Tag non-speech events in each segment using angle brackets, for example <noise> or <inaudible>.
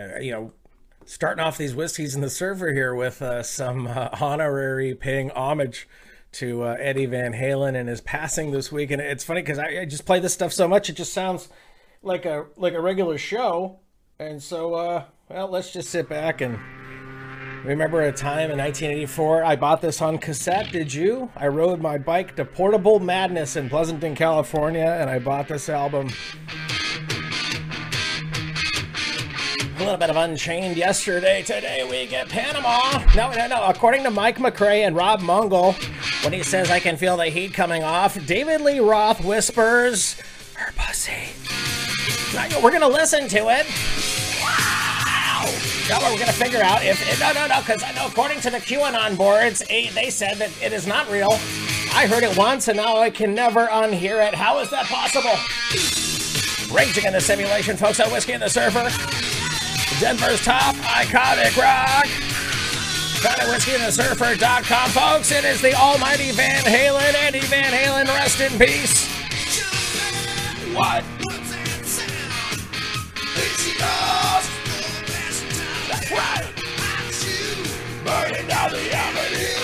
uh, you know, starting off these whiskeys in the server here with uh, some uh, honorary paying homage to uh, Eddie Van Halen and his passing this week. And it's funny because I, I, just play this stuff so much, it just sounds like a like a regular show. And so, uh, well, let's just sit back and remember a time in 1984. I bought this on cassette. Did you? I rode my bike to Portable Madness in Pleasanton, California, and I bought this album. A little bit of Unchained yesterday. Today we get Panama. No, no, no. According to Mike McRae and Rob Mongol, when he says I can feel the heat coming off, David Lee Roth whispers, her pussy. We're going to listen to it. Wow. We're going to figure out if. No, no, no, because I know according to the QAnon boards, eh, they said that it is not real. I heard it once and now I can never unhear it. How is that possible? Raging in the simulation, folks, on Whiskey and the Surfer. Denver's top iconic rock. Found at whiskeyandthesurfer.com, folks. It is the almighty Van Halen, Eddie Van Halen, rest in peace. What? That's right. Burning down the avenue.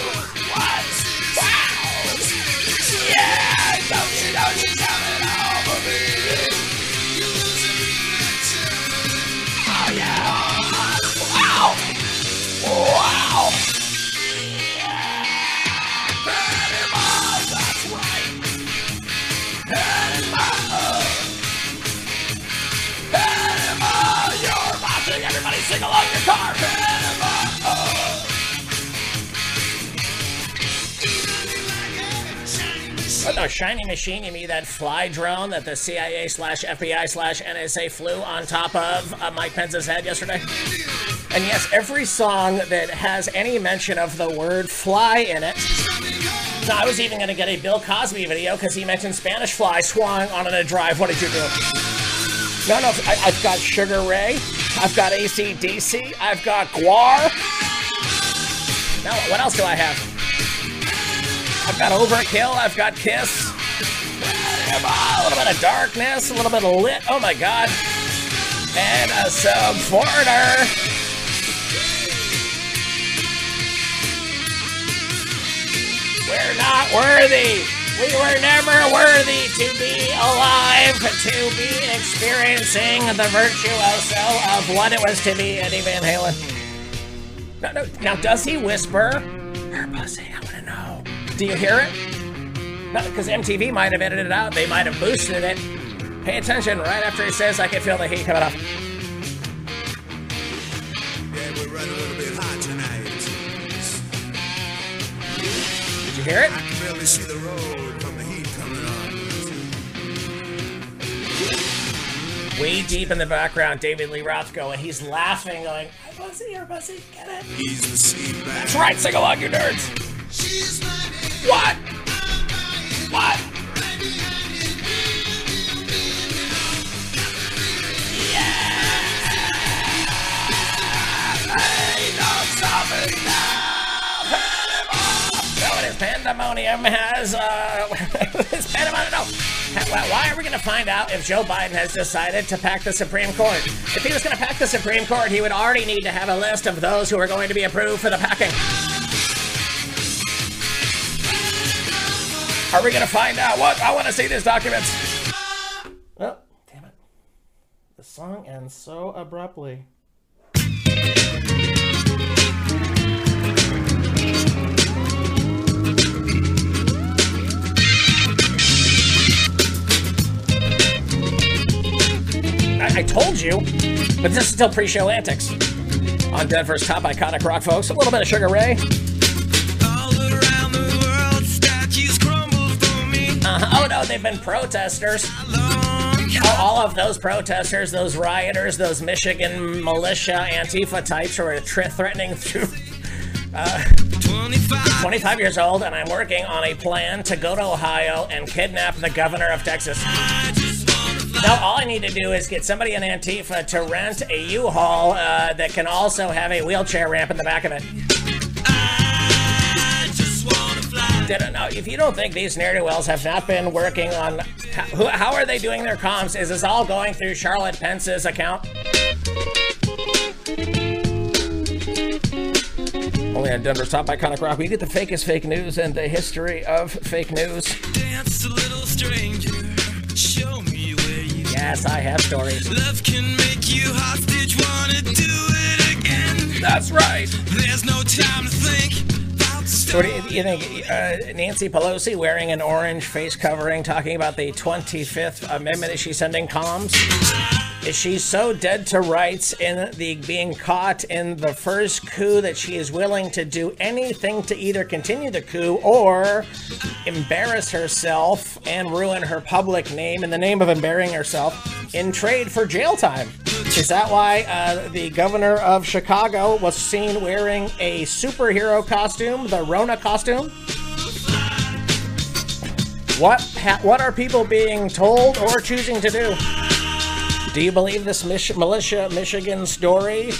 Oh, no, shiny machine, you mean that fly drone that the CIA slash FBI slash NSA flew on top of uh, Mike Pence's head yesterday? And yes, every song that has any mention of the word fly in it. No, I was even going to get a Bill Cosby video because he mentioned Spanish fly swung on a drive. What did you do? No, no, I, have got Sugar Ray. I've got ACDC. I've got GWAR. Now, what else do I have? I've got Overkill. I've got Kiss. Ah, a little bit of darkness, a little bit of lit. Oh my god. And a sub foreigner. We're not worthy. We were never worthy to be alive, to be experiencing the virtuoso of what it was to be Eddie Van Halen. No, no, now, does he whisper, her pussy, I want to know. Do you hear it? No, because MTV might have edited it out. They might have boosted it. Pay attention right after he says, I can feel the heat coming off. Yeah, we're running a little bit hot tonight. Did you hear it? I can barely see the road Way deep in the background, David Lee Roth going, he's laughing, going, I pussy, her pussy, get it. Ease the seat. That's right, sing along, you nerds. What? Pandemonium has, uh, <laughs> it's pandemonium, no. Why are we going to find out if Joe Biden has decided to pack the Supreme Court? If he was going to pack the Supreme Court, he would already need to have a list of those who are going to be approved for the packing. Are we gonna find out what? I want to see these documents. Oh, damn it. The song ends so abruptly. I, I told you, but this is still pre-show antics. On Denver's top iconic rock, folks. A little bit of Sugar Ray. Uh-huh. Oh no, they've been protesters. Oh, all of those protesters, those rioters, those Michigan militia Antifa types who are thre- threatening to. Uh, 25. 25 years old, and I'm working on a plan to go to Ohio and kidnap the governor of Texas. Now, all I need to do is get somebody in Antifa to rent a U-Haul uh, that can also have a wheelchair ramp in the back of it. I just wanna fly. Did- Now, if you don't think these ne'er-do-wells have not been working on, how, how are they doing their comms? Is this all going through Charlotte Pence's account? Only on Denver's top iconic rock. We get the fakest fake news and the history of fake news. Dance a little stranger. Show me where you Yes, I have stories. Love can make you hostage, wanna do it again. That's right. There's no time to think So, what do you, you think? Uh, Nancy Pelosi wearing an orange face covering, talking about the 25th Amendment. Is she sending comms? Is she so dead to rights in the being caught in the first coup that she is willing to do anything to either continue the coup or embarrass herself and ruin her public name in the name of embarrassing herself in trade for jail time? Is that why uh, the governor of Chicago was seen wearing a superhero costume, the Rona costume? What ha- what are people being told or choosing to do? Do you believe this Mich- militia Michigan story?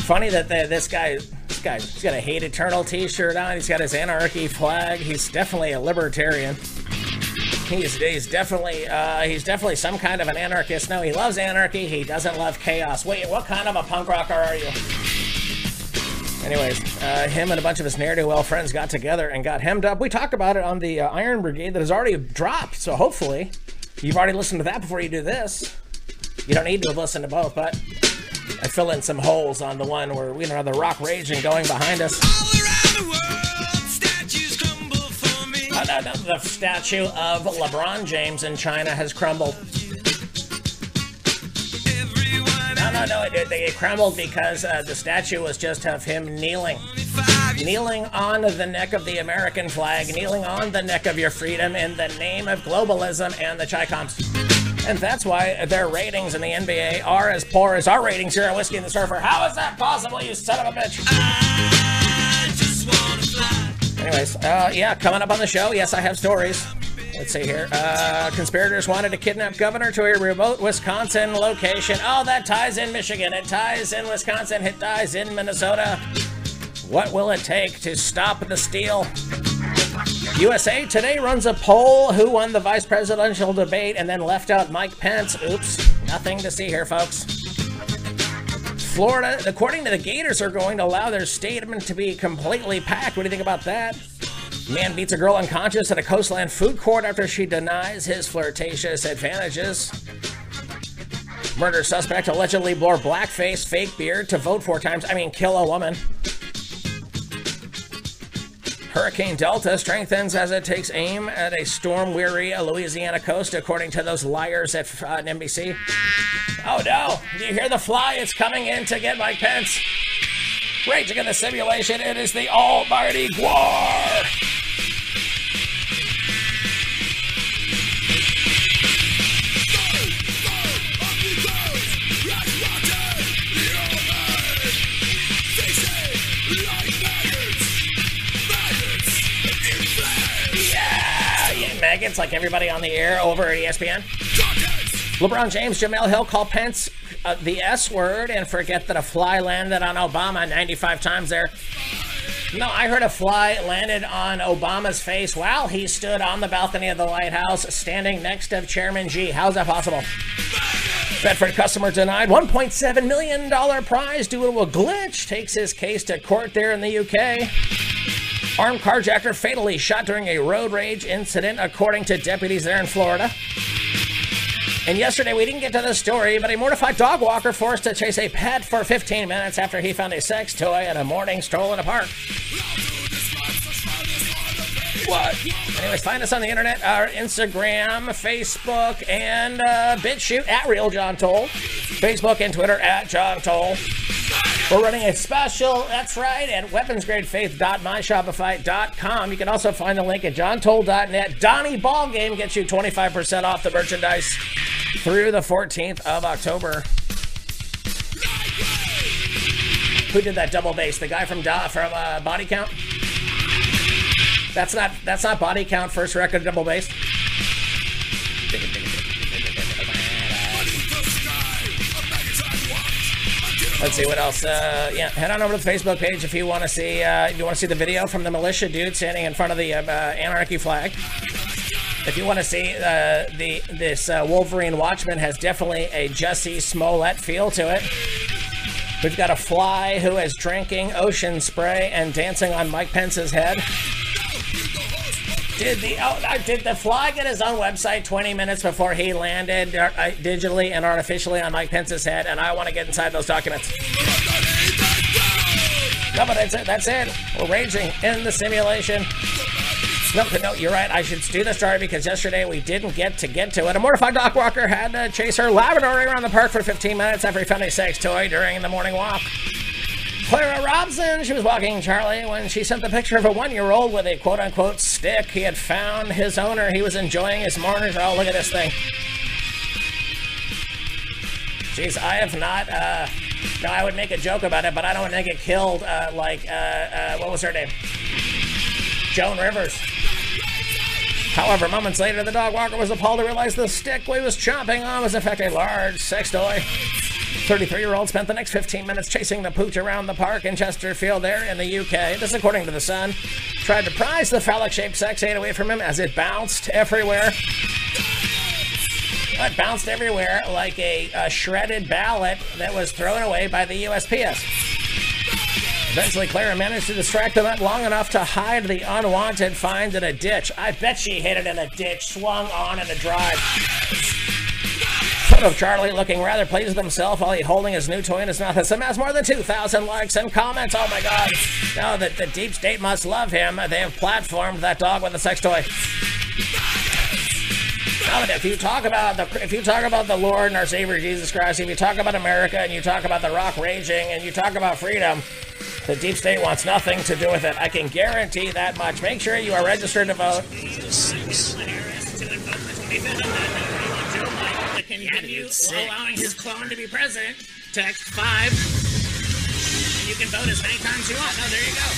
Funny that this guy, this guy, he's got a hate eternal T-shirt on. He's got his anarchy flag. He's definitely a libertarian. He's, he's definitely uh, he's definitely some kind of an anarchist. No, he loves anarchy. He doesn't love chaos. Wait, what kind of a punk rocker are you? Anyways, uh, him and a bunch of his ne'er do well friends got together and got hemmed up. We talked about it on the uh, Iron Brigade that has already dropped. So hopefully, you've already listened to that before you do this. You don't need to have listened to both, but I fill in some holes on the one where we don't have the rock raging going behind us. All around the world, statues crumble for me. Uh, no, no, the statue of LeBron James in China has crumbled. No, no, no, it, it, it crumbled because uh, the statue was just of him kneeling. Kneeling on the neck of the American flag, kneeling on the neck of your freedom in the name of globalism and the Chi-Coms. And that's why their ratings in the NBA are as poor as our ratings here at Whiskey and the Surfer. How is that possible, you son of a bitch? I just wanna fly. Anyways, uh, yeah, coming up on the show, yes, I have stories. Let's see here. Uh, conspirators wanted to kidnap governor to a remote Wisconsin location. Oh, that ties in Michigan. It ties in Wisconsin. It ties in Minnesota. What will it take to stop the steal? USA Today runs a poll who won the vice presidential debate and then left out Mike Pence. Oops, nothing to see here, folks. Florida, according to the Gators, are going to allow their stadium to be completely packed. What do you think about that? Man beats a girl unconscious at a coastland food court after she denies his flirtatious advantages. Murder suspect allegedly wore blackface, fake beard to vote four times. I mean, kill a woman. Hurricane Delta strengthens as it takes aim at a storm weary Louisiana coast, according to those liars at uh, NBC. Oh no! Do you hear the fly? It's coming in to get Mike Pence. Raging in the simulation, it is the Almighty GWAR! Maggots like everybody on the air over at ESPN. LeBron James, Jemele Hill call Pence uh, the S word and forget that a fly landed on Obama 95 times there. No, I heard a fly landed on Obama's face while he stood on the balcony of the White House standing next to Chairman Xi. How's that possible? Betfred customer denied $1.7 million prize due to a glitch. Takes his case to court there in the UK. Armed carjacker fatally shot during a road rage incident, according to deputies there in Florida. And yesterday, we didn't get to the story, but a mortified dog walker forced to chase a pet for 15 minutes after he found a sex toy at a morning stroll in a park. What? Anyways, find us on the internet, our Instagram, Facebook, and uh, BitChute at Real John Toll. Facebook and Twitter at John Toll. We're running a special, that's right, at weaponsgradefaith.myshopify.com. You can also find the link at johntoll.net. Donnie Ballgame gets you 25% off the merchandise through the 14th of October. Who did that double bass? The guy from da- from uh, Body Count? That's not that's not Body Count first record double bass. Let's see what else. Uh, yeah, head on over to the Facebook page if you want to see. Uh, if you want to see the video from the militia dude standing in front of the uh, uh, anarchy flag. If you want to see uh, the this uh, Wolverine Watchmen has definitely a Jussie Smollett feel to it. We've got a fly who is drinking ocean spray and dancing on Mike Pence's head. Did the oh, uh, did the fly get his own website 20 minutes before he landed uh, digitally and artificially on Mike Pence's head? And I want to get inside those documents. No, but that's it. That's it. We're raging in the simulation. No, but no, you're right. I should do the story because yesterday we didn't get to get to it. A mortified dog walker had to chase her Labrador around the park for 15 minutes after he found a sex toy during the morning walk. Clara Robson, she was walking Charlie when she sent the picture of a one-year-old with a quote-unquote stick. He had found his owner. He was enjoying his mornings. Oh, look at this thing. Jeez, I have not, uh, no, I would make a joke about it, but I don't want to get killed, uh, like, uh, uh, what was her name? Joan Rivers. However, moments later, the dog walker was appalled to realize the stick he was chomping on was in fact a large sex toy. 33 year old spent the next 15 minutes chasing the pooch around the park in Chesterfield, there in the UK. This, according to The Sun, tried to prise the phallic shaped sex aid away from him as it bounced everywhere. It bounced everywhere like a, a shredded ballot that was thrown away by the USPS. Eventually, Clara managed to distract them long enough to hide the unwanted find in a ditch. I bet she hid it in a ditch, swung on in a drive. Photo of Charlie looking rather pleased with himself while he's holding his new toy in his mouth. This has more than 2,000 likes and comments. Oh my god. Now that the deep state must love him, they have platformed that dog with a sex toy. Now, if you talk about the if you talk about the Lord and our Savior Jesus Christ, if you talk about America and you talk about the rock raging and you talk about freedom, the deep state wants nothing to do with it. I can guarantee that much. Make sure you are registered to vote. Continue allowing his clone to be president. Text five. And You can vote as many times you want. No, there you go.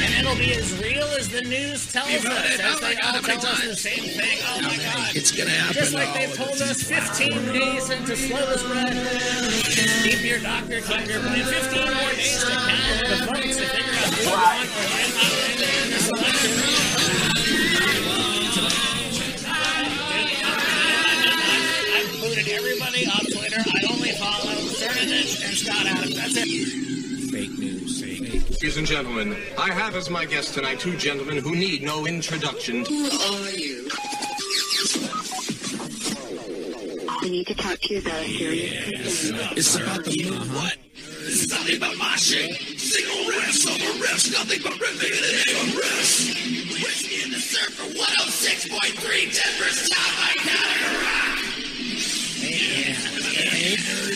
And it'll be as real as the news tells us. As Oh they God, all tell us the same thing. Oh my god. It's gonna happen. Just like they've Oh, told us 15 days into slow the spread. Keep your doctor, keep your plan. 15 more days to count the votes to figure out who won or did not in this election. Booted everybody off Twitter. I only follow Cernovich and Scott Adams. That's it. Fake news. Fake. Ladies and gentlemen, I have as my guests tonight two gentlemen who need no introduction. Who are you? I need to talk to you about a serious concern. Uh, it's about the move. What? This is nothing but moshing. Single riffs over riffs, nothing but riffing in the name of riffs. Whiskey in the surf for 106.3 Denver's top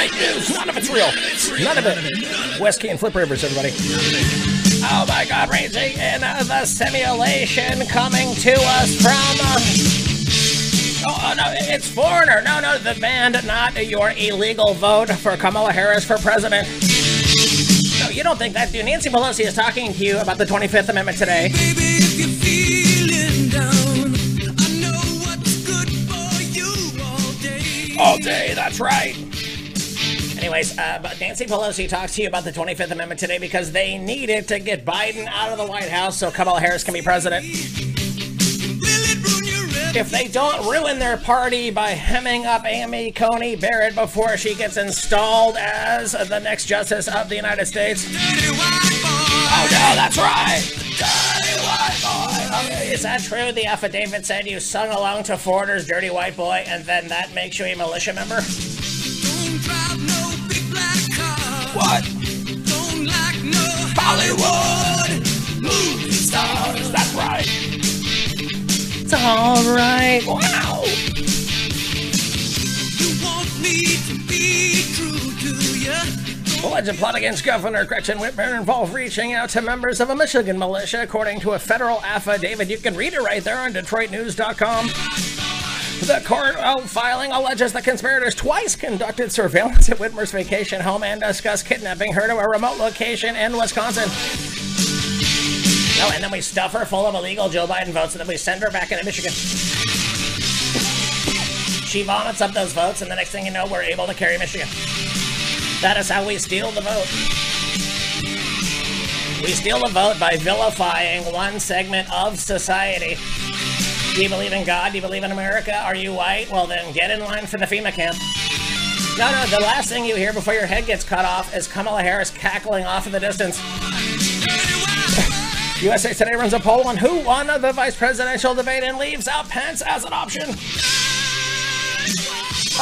Fake news. None of it's real. None of it. West Key and Flip Rivers, everybody. Oh my God, raging in the simulation coming to us from. Uh, oh, oh, no, it's Foreigner. No, no, the band, not your illegal vote for Kamala Harris for president. No, you don't think that, dude. Nancy Pelosi is talking to you about the 25th Amendment today. Baby, if you're feeling down, I know what's good for you all day. All day, that's right. Anyways, uh, but Nancy Pelosi talks to you about the 25th Amendment today because they need it to get Biden out of the White House so Kamala Harris can be president. If they don't ruin their party by hemming up Amy Coney Barrett before she gets installed as the next Justice of the United States. Oh no, that's right. Okay, is that true? The affidavit said you sung along to Foreigner's Dirty White Boy and then that makes you a militia member? What? Don't like no Hollywood movie stars. That's right. It's all right. Wow. You want me to be true to you. Alleged plot against Governor Gretchen Whitmer involved reaching out to members of a Michigan militia, according to a federal affidavit. You can read it right there on DetroitNews.com. The court uh, filing alleges the conspirators twice conducted surveillance at Whitmer's vacation home and discussed kidnapping her to a remote location in Wisconsin. Oh, and then we stuff her full of illegal Joe Biden votes, and then we send her back into Michigan. She vomits up those votes, and the next thing you know, we're able to carry Michigan. That is how we steal the vote. We steal the vote by vilifying one segment of society. Do you believe in God? Do you believe in America? Are you white? Well, then get in line for the FEMA camp. No, no, the last thing you hear before your head gets cut off is Kamala Harris cackling off in the distance. <laughs> USA Today runs a poll on who won the vice presidential debate and leaves out Pence as an option.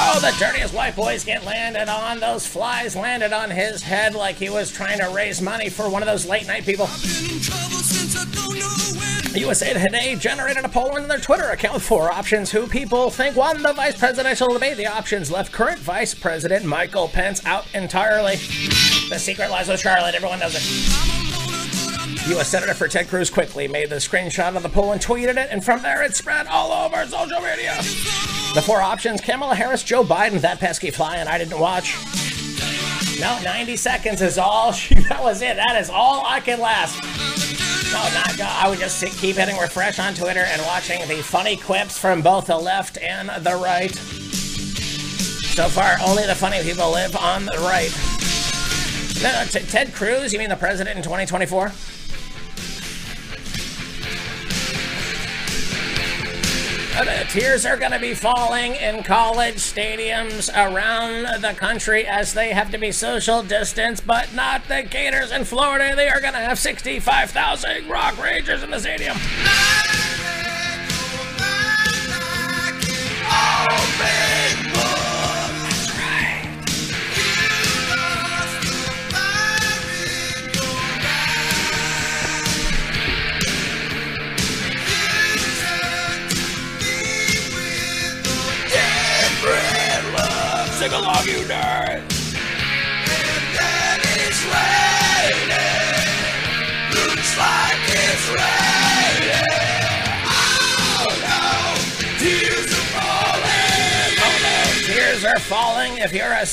Oh, the dirtiest white boys get landed on. Those flies landed on his head like he was trying to raise money for one of those late night people. USA Today generated a poll on their Twitter account for options who people think won the vice presidential debate. The options left current Vice President Michael Pence out entirely. The secret lies with Charlotte. Everyone knows it. U.S. Senator for Ted Cruz quickly made the screenshot of the poll and tweeted it, and from there it spread all over social media. The four options Kamala Harris, Joe Biden, that pesky fly, and I didn't watch. No, 90 seconds is all. She, <laughs> that was it. That is all I can last. No, not. I would just keep hitting refresh on Twitter and watching the funny quips from both the left and the right. So far, only the funny people live on the right. No, no, Ted Cruz, you mean the president in 2024? Tears are going to be falling in college stadiums around the country as they have to be social distance, but not the Gators in Florida. They are going to have 65,000 Rock Rangers in the stadium.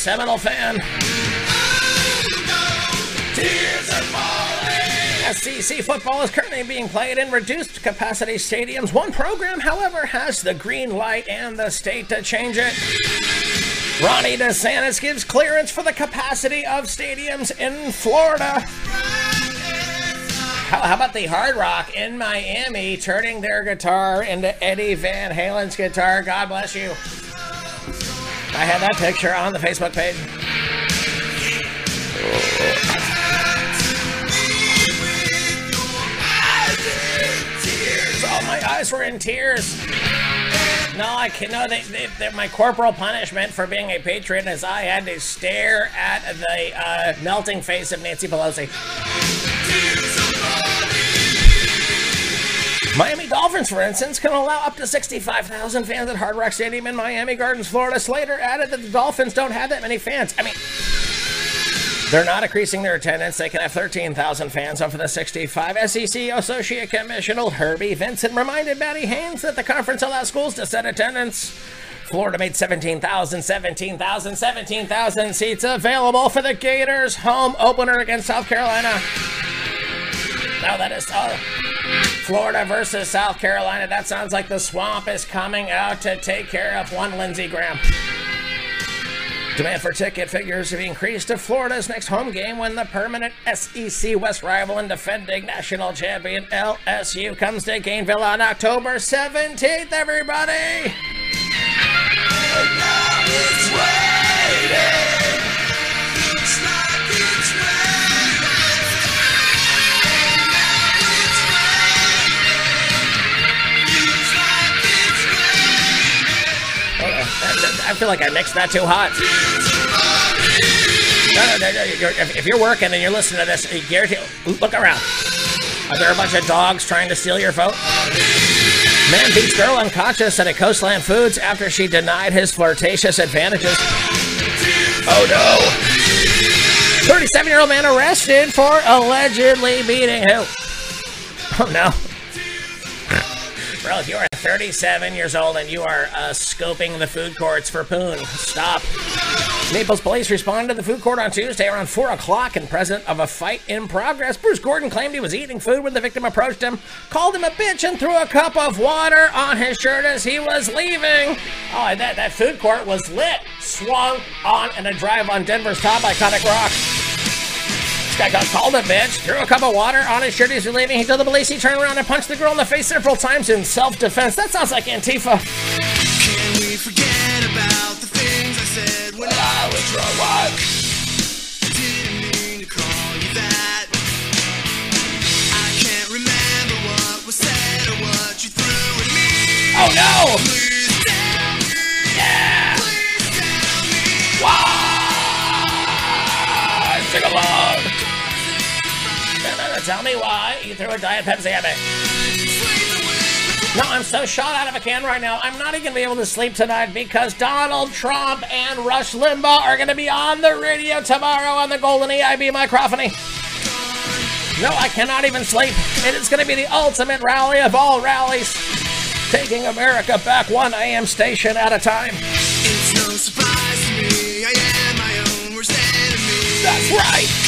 Seminole fan. SEC football is currently being played in reduced capacity stadiums. One program, however, has the green light and the state to change it. Ronnie DeSantis gives clearance for the capacity of stadiums in Florida. How, how about the Hard Rock in Miami turning their guitar into Eddie Van Halen's guitar? God bless you. I had that picture on the Facebook page. Oh, my eyes were in tears. No, I can no. They, they, they, my corporal punishment for being a patriot is I had to stare at the uh, melting face of Nancy Pelosi. Miami Dolphins, for instance, can allow up to 65,000 fans at Hard Rock Stadium in Miami Gardens, Florida. Slater added that the Dolphins don't have that many fans. I mean, they're not increasing their attendance. They can have 13,000 fans up for the 65. SEC Associate Commissioner Herbie Vincent reminded Matty Haynes that the conference allows schools to set attendance. Florida made 17,000, 17,000, 17,000 seats available for the Gators home opener against South Carolina. Now that is uh, Florida versus South Carolina. That sounds like the swamp is coming out to take care of one Lindsey Graham. Demand for ticket figures have increased to Florida's next home game when the permanent SEC West rival and defending national champion LSU comes to Gainesville on October 17th, everybody! I feel like I mixed that too hot. No, no, no, you're, if, you're working and you're listening to this, Garrett, look around. Are there a bunch of dogs trying to steal your vote? Man beats girl unconscious at a Coastland Foods after she denied his flirtatious advantages. Oh no! 37 year old man arrested for allegedly beating who? Oh no. <laughs> Bro, if you are 37 years old and you are uh, scoping the food courts for poon, stop. Naples police responded to the food court on Tuesday around 4 o'clock in presence of a fight in progress. Bruce Gordon claimed he was eating food when the victim approached him, called him a bitch, and threw a cup of water on his shirt as he was leaving. Oh, that, that food court was lit, swung on and a drive on Denver's top iconic rock. This guy got called a bitch, threw a cup of water on his shirt as he was leaving. He told the police he turned around and punched the girl in the face several times in self defense. That sounds like Antifa. Can we forget about the things I said when I was wife? Didn't mean to call you that. I can't remember what was said or what you threw at me. Oh no! Please tell me. Yeah! Tell me why you threw a Diet Pepsi at me. No, I'm so shot out of a can right now. I'm not even gonna be able to sleep tonight because Donald Trump and Rush Limbaugh are gonna be on the radio tomorrow on the Golden EIB microphony. No, I cannot even sleep. It is gonna be the ultimate rally of all rallies, taking America back one AM station at a time. It's no surprise to me. I am my own worst enemy. That's right.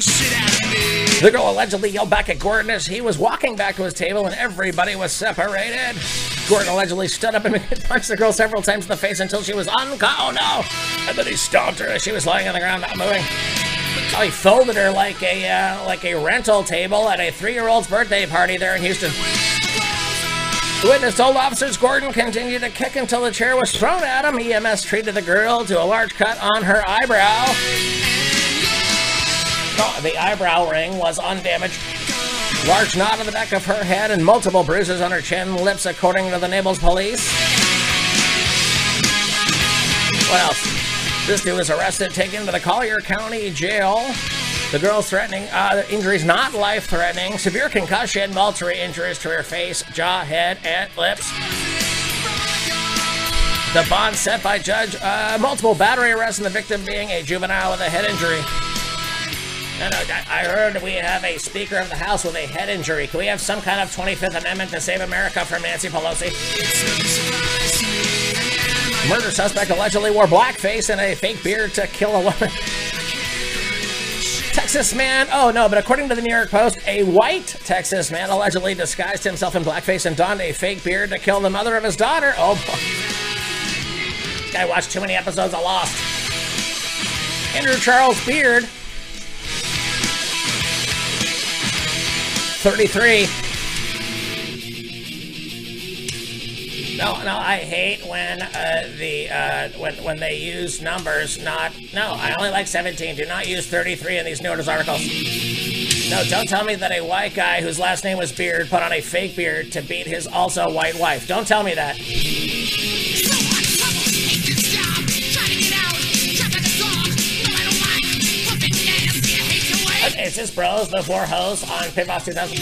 Shit out of me. The girl allegedly yelled back at Gordon as he was walking back to his table and everybody was separated. Gordon allegedly stood up and <laughs> punched the girl several times in the face until she was unconscious. Oh no! And then he stomped her as she was lying on the ground, not moving. Oh, he folded her like a uh, like a rental table at a three-year-old's birthday party there in Houston. The witness told officers Gordon continued to kick until the chair was thrown at him. EMS treated the girl to a large cut on her eyebrow. The eyebrow ring was undamaged. Large knot on the back of her head and multiple bruises on her chin and lips, according to the Naples police. What else? This dude was arrested, taken to the Collier County Jail. The girl's threatening uh, injuries not life-threatening. Severe concussion, multiple injuries to her face, jaw, head, and lips. The bond set by judge, uh, multiple battery arrests, and the victim being a juvenile with a head injury. No, no, I heard we have a Speaker of the House with a head injury. Can we have some kind of 25th Amendment to save America from Nancy Pelosi? Murder suspect allegedly wore blackface and a fake beard to kill a woman. Texas man, oh no, but according to the New York Post, a white Texas man allegedly disguised himself in blackface and donned a fake beard to kill the mother of his daughter. Oh boy. This guy watched too many episodes of Lost. Andrew Charles Beard 33. No, no, I hate when uh, the uh, when when they use numbers. Not no, I only like 17. Do not use 33 in these notice articles. No, don't tell me that a white guy whose last name was Beard put on a fake beard to beat his also white wife. Don't tell me that. Just bros before hoes on Pit Boss 2000.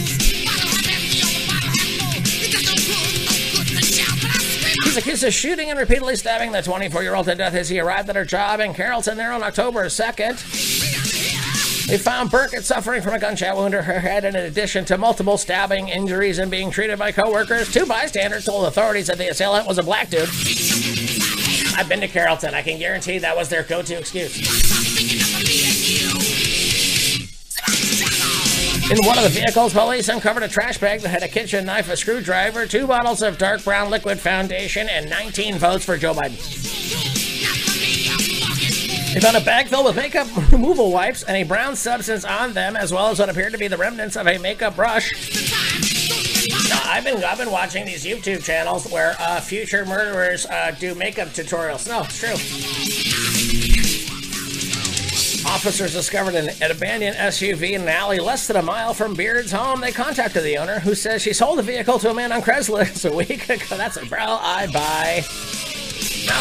He's accused of shooting and repeatedly stabbing the 24-year-old to death as he arrived at her job in Carrollton there on October 2nd. They found Burkett suffering from a gunshot wound to her head in addition to multiple stabbing injuries and being treated by coworkers. Two bystanders told authorities that the assailant was a black dude. I've been to Carrollton. I can guarantee that was their go-to excuse. In one of the vehicles, police uncovered a trash bag that had a kitchen knife, a screwdriver, two bottles of dark brown liquid foundation, and 19 votes for Joe Biden. They found a bag filled with makeup <laughs> removal wipes and a brown substance on them, as well as what appeared to be the remnants of a makeup brush. Now, I've been I've been watching these YouTube channels where uh, future murderers uh, do makeup tutorials. No, it's true. Officers discovered an, an abandoned SUV in an alley less than a mile from Beard's home. They contacted the owner, who says she sold the vehicle to a man on Craigslist <laughs> a week ago. That's a bro I buy. No,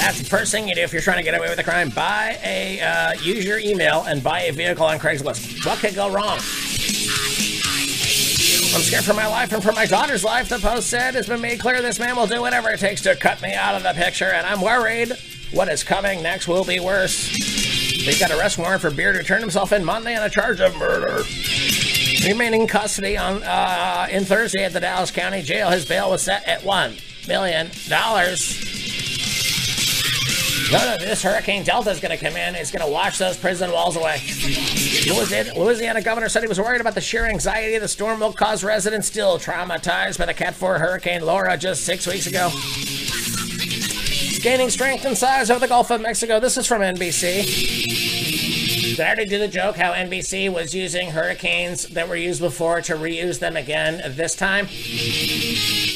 that's the first thing you do if you're trying to get away with a crime. Buy a, uh, use your email and buy a vehicle on Craigslist. What could go wrong? I'm scared for my life and for my daughter's life, the post said. It's been made clear this man will do whatever it takes to cut me out of the picture, and I'm worried what is coming next will be worse. They got arrest warrant for Beard to turn himself in Monday on a charge of murder. Remaining in custody on uh, in Thursday at the Dallas County Jail, his bail was set at one million dollars. No, no, this Hurricane Delta is going to come in. It's going to wash those prison walls away. Louisiana, Louisiana governor said he was worried about the sheer anxiety the storm will cause residents still traumatized by the Cat 4 Hurricane Laura just six weeks ago. Gaining strength and size over the Gulf of Mexico. This is from NBC. Did I already do the joke how NBC was using hurricanes that were used before to reuse them again this time?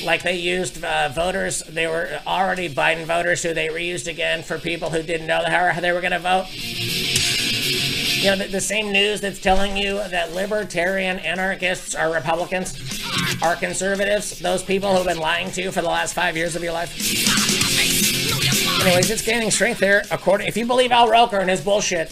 Like they used uh, voters, they were already Biden voters who they reused again for people who didn't know how they were going to vote. You know, the, the same news that's telling you that libertarian anarchists are Republicans, are conservatives, those people who've been lying to you for the last five years of your life. Anyways, it's gaining strength there. According, if you believe Al Roker and his bullshit,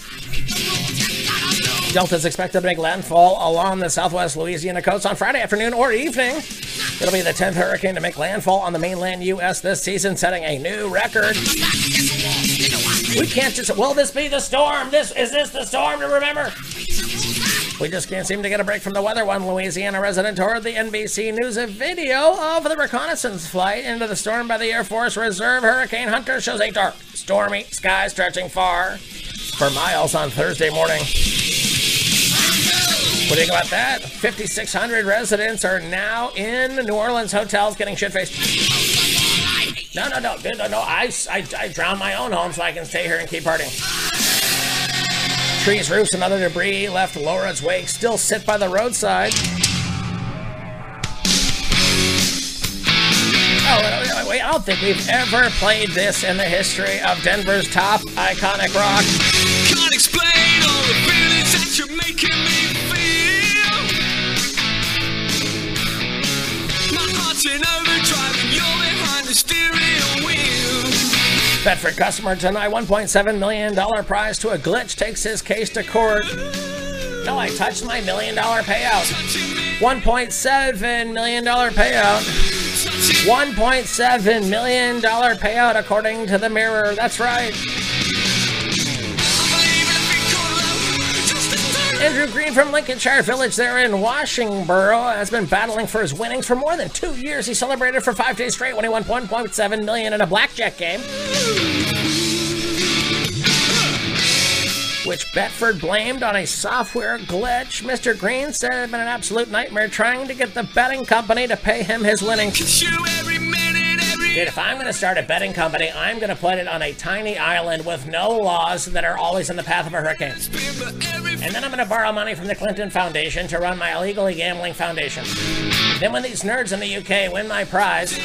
Delta is expected to make landfall along the southwest Louisiana coast on Friday afternoon or evening. It'll be the 10th hurricane to make landfall on the mainland U.S. this season, setting a new record. We can't just. Will this be the storm? This is this the storm to remember? We just can't seem to get a break from the weather. One Louisiana resident told the NBC News a video of the reconnaissance flight into the storm by the Air Force Reserve Hurricane Hunter shows a dark, stormy sky stretching far for miles on Thursday morning. What do you think about that? 5,600 residents are now in New Orleans hotels getting shit faced. No, no, no, no, no. I, I, I drowned my own home so I can stay here and keep partying. Trees, roofs, and other debris left Laura's wake still sit by the roadside. Oh, wait, I don't think we've ever played this in the history of Denver's top iconic rock. Can't explain all the feelings that you're making me feel. My heart's in overdrive and you're behind the steering wheel. Betfred customer tonight, $1.7 million prize to a glitch takes his case to court. No, I touched my million dollar payout. $1.7 million payout. $1.7 million payout according to the Mirror. That's right. Andrew Green from Lincolnshire Village there in Washingborough has been battling for his winnings for more than two years. He celebrated for five days straight when he won 1.7 million in a blackjack game. Which Betfred blamed on a software glitch. Mr. Green said it had been an absolute nightmare trying to get the betting company to pay him his winnings. Dude, if I'm to start a betting company, I'm to put it on a tiny island with no laws that are always in the path of a hurricane. And then I'm to borrow money from the Clinton Foundation to run my illegally gambling foundation. Then, when these nerds in the UK win my prize,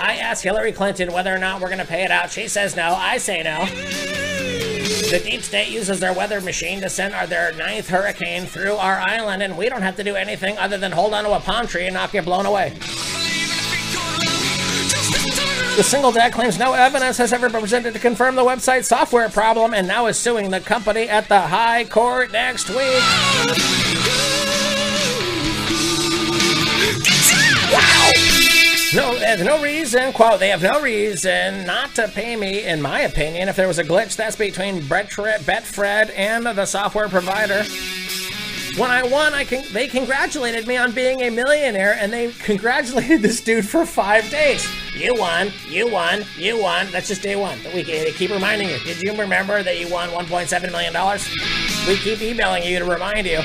I ask Hillary Clinton whether or not we're to pay it out. She says no. I say no. The deep state uses their weather machine to send our, their ninth hurricane through our island, and we don't have to do anything other than hold onto a palm tree and not get blown away. The single dad claims no evidence has ever been presented to confirm the website's software problem and now is suing the company at the High Court next week. No, there's no reason, quote, they have no reason not to pay me, in my opinion. If there was a glitch, that's between Betfred, Betfred and the software provider. When I won, I con- they congratulated me on being a millionaire, and they congratulated <laughs> this dude for five days. You won, you won, you won. That's just day one. We keep reminding you. Did you remember that you won 1.7 million dollars? We keep emailing you to remind you.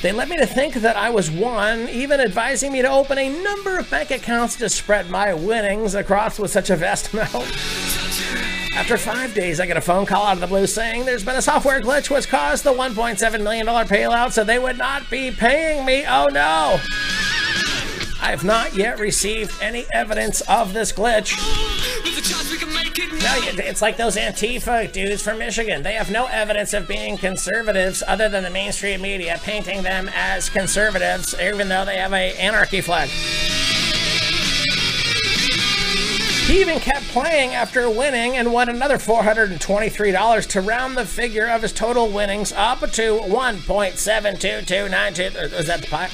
They led me to think that I was one, even advising me to open a number of bank accounts to spread my winnings across with such a vast <laughs> amount. After five days, I get a phone call out of the blue saying there's been a software glitch which caused the $1.7 million payout, so they would not be paying me. Oh no! I have not yet received any evidence of this glitch. There's a chance we can make it No, now. it's like those Antifa dudes from Michigan. They have no evidence of being conservatives other than the mainstream media painting them as conservatives, even though they have a anarchy flag. He even kept playing after winning and won another $423 to round the figure of his total winnings up to 1.72292. Was that the pot?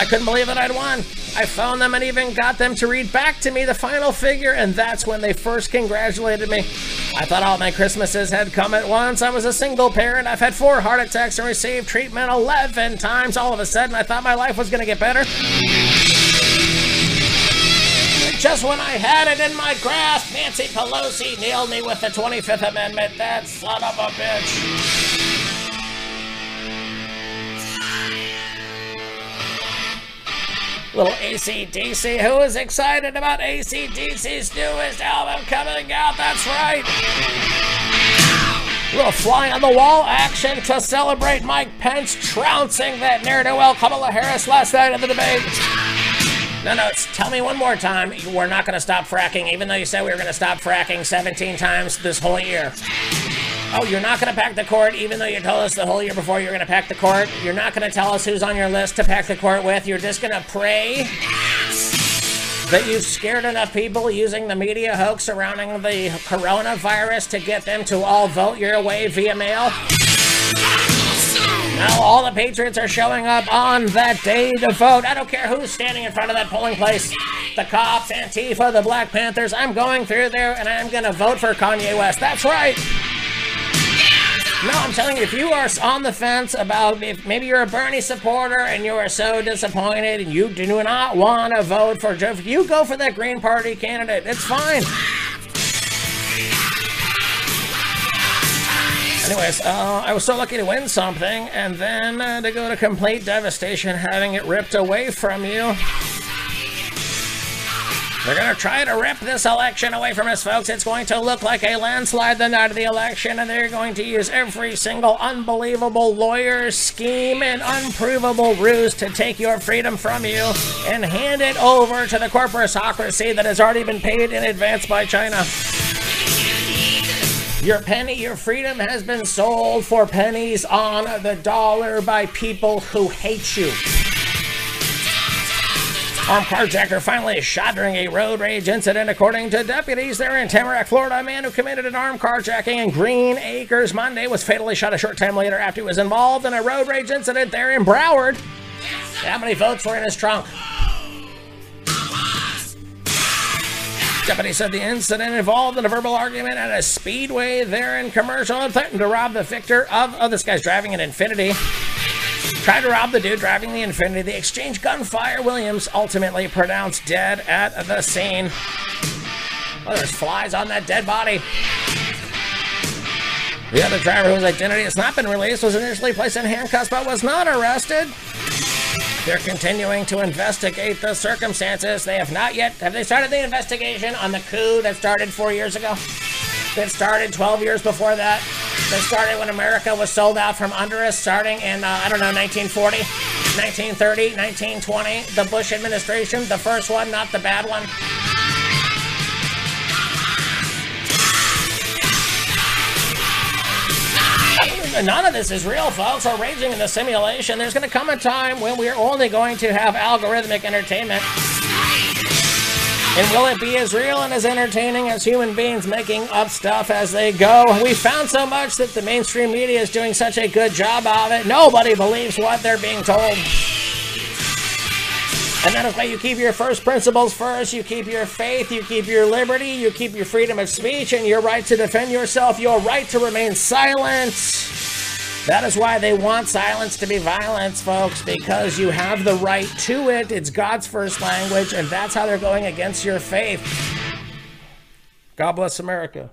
I couldn't believe that I'd won. I phoned them and even got them to read back to me the final figure, and that's when they first congratulated me. I thought all my Christmases had come at once. I was a single parent. I've had four heart attacks and received treatment 11 times. All of a sudden, I thought my life was going to get better. Just when I had it in my grasp, Nancy Pelosi nailed me with the 25th Amendment. That son of a bitch. Little ACDC. Who is excited about ACDC's newest album coming out? That's right. Little fly on the wall action to celebrate Mike Pence trouncing that ne'er do well Kamala Harris last night in the debate. No, no, tell me one more time. We're not going to stop fracking, even though you said we were going to stop fracking 17 times this whole year. Oh, you're not going to pack the court, even though you told us the whole year before you're going to pack the court. You're not going to tell us who's on your list to pack the court with. You're just going to pray that you've scared enough people using the media hoax surrounding the coronavirus to get them to all vote your way via mail. Now all the patriots are showing up on that day to vote. I don't care who's standing in front of that polling place. The cops, Antifa, the Black Panthers. I'm going through there and I'm going to vote for Kanye West. That's right. No, I'm telling you, if you are on the fence about if maybe you're a Bernie supporter and you are so disappointed and you do not want to vote for Joe, you go for that Green Party candidate. It's fine. Anyways, uh, I was so lucky to win something, and then uh, to go to complete devastation, having it ripped away from you. They're gonna try to rip this election away from us, folks. It's going to look like a landslide the night of the election, and they're going to use every single unbelievable lawyer scheme and unprovable ruse to take your freedom from you and hand it over to the corporatocracy that has already been paid in advance by China. Your penny, your freedom has been sold for pennies on the dollar by people who hate you. Armed carjacker finally shot during a road rage incident, according to deputies there in Tamarac, Florida. A man who committed an armed carjacking in Green Acres Monday was fatally shot a short time later after he was involved in a road rage incident there in Broward. How many votes were in his trunk? Deputy said the incident involved in a verbal argument at a speedway there in commercial and threatened to rob the victor of, oh, this guy's driving an Infiniti. Tried to rob the dude driving the Infiniti. They exchanged gunfire. Williams ultimately pronounced dead at the scene. Oh, there's flies on that dead body. The other driver, whose identity has not been released, was initially placed in handcuffs but was not arrested. They're continuing to investigate the circumstances. They have not yet. Have they started the investigation on the coup that started four years ago? That started 12 years before that? That started when America was sold out from under us, starting in, uh, I don't know, 1940, 1930, 1920. The Bush administration, the first one, not the bad one. None of this is real, folks. We're raging in the simulation. There's going to come a time when we're only going to have algorithmic entertainment. And will it be as real and as entertaining as human beings making up stuff as they go? We found so much that the mainstream media is doing such a good job of it. Nobody believes what they're being told. And that is why you keep your first principles first, you keep your faith, you keep your liberty, you keep your freedom of speech, and your right to defend yourself, your right to remain silent. That is why they want silence to be violence, folks, because you have the right to it. It's God's first language, and that's how they're going against your faith. God bless America.